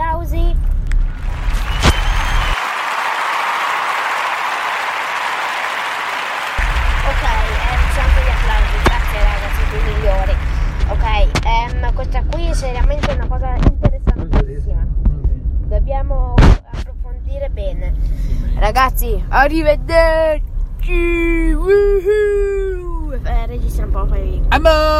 applausi. Ok, ehm, sono anche gli applausi, grazie ragazzi, i migliori. Ok, ehm, questa qui è seriamente una cosa interessantissima. Dobbiamo approfondire bene. Ragazzi, arrivederci! Eh, registra un po' fai. Amore!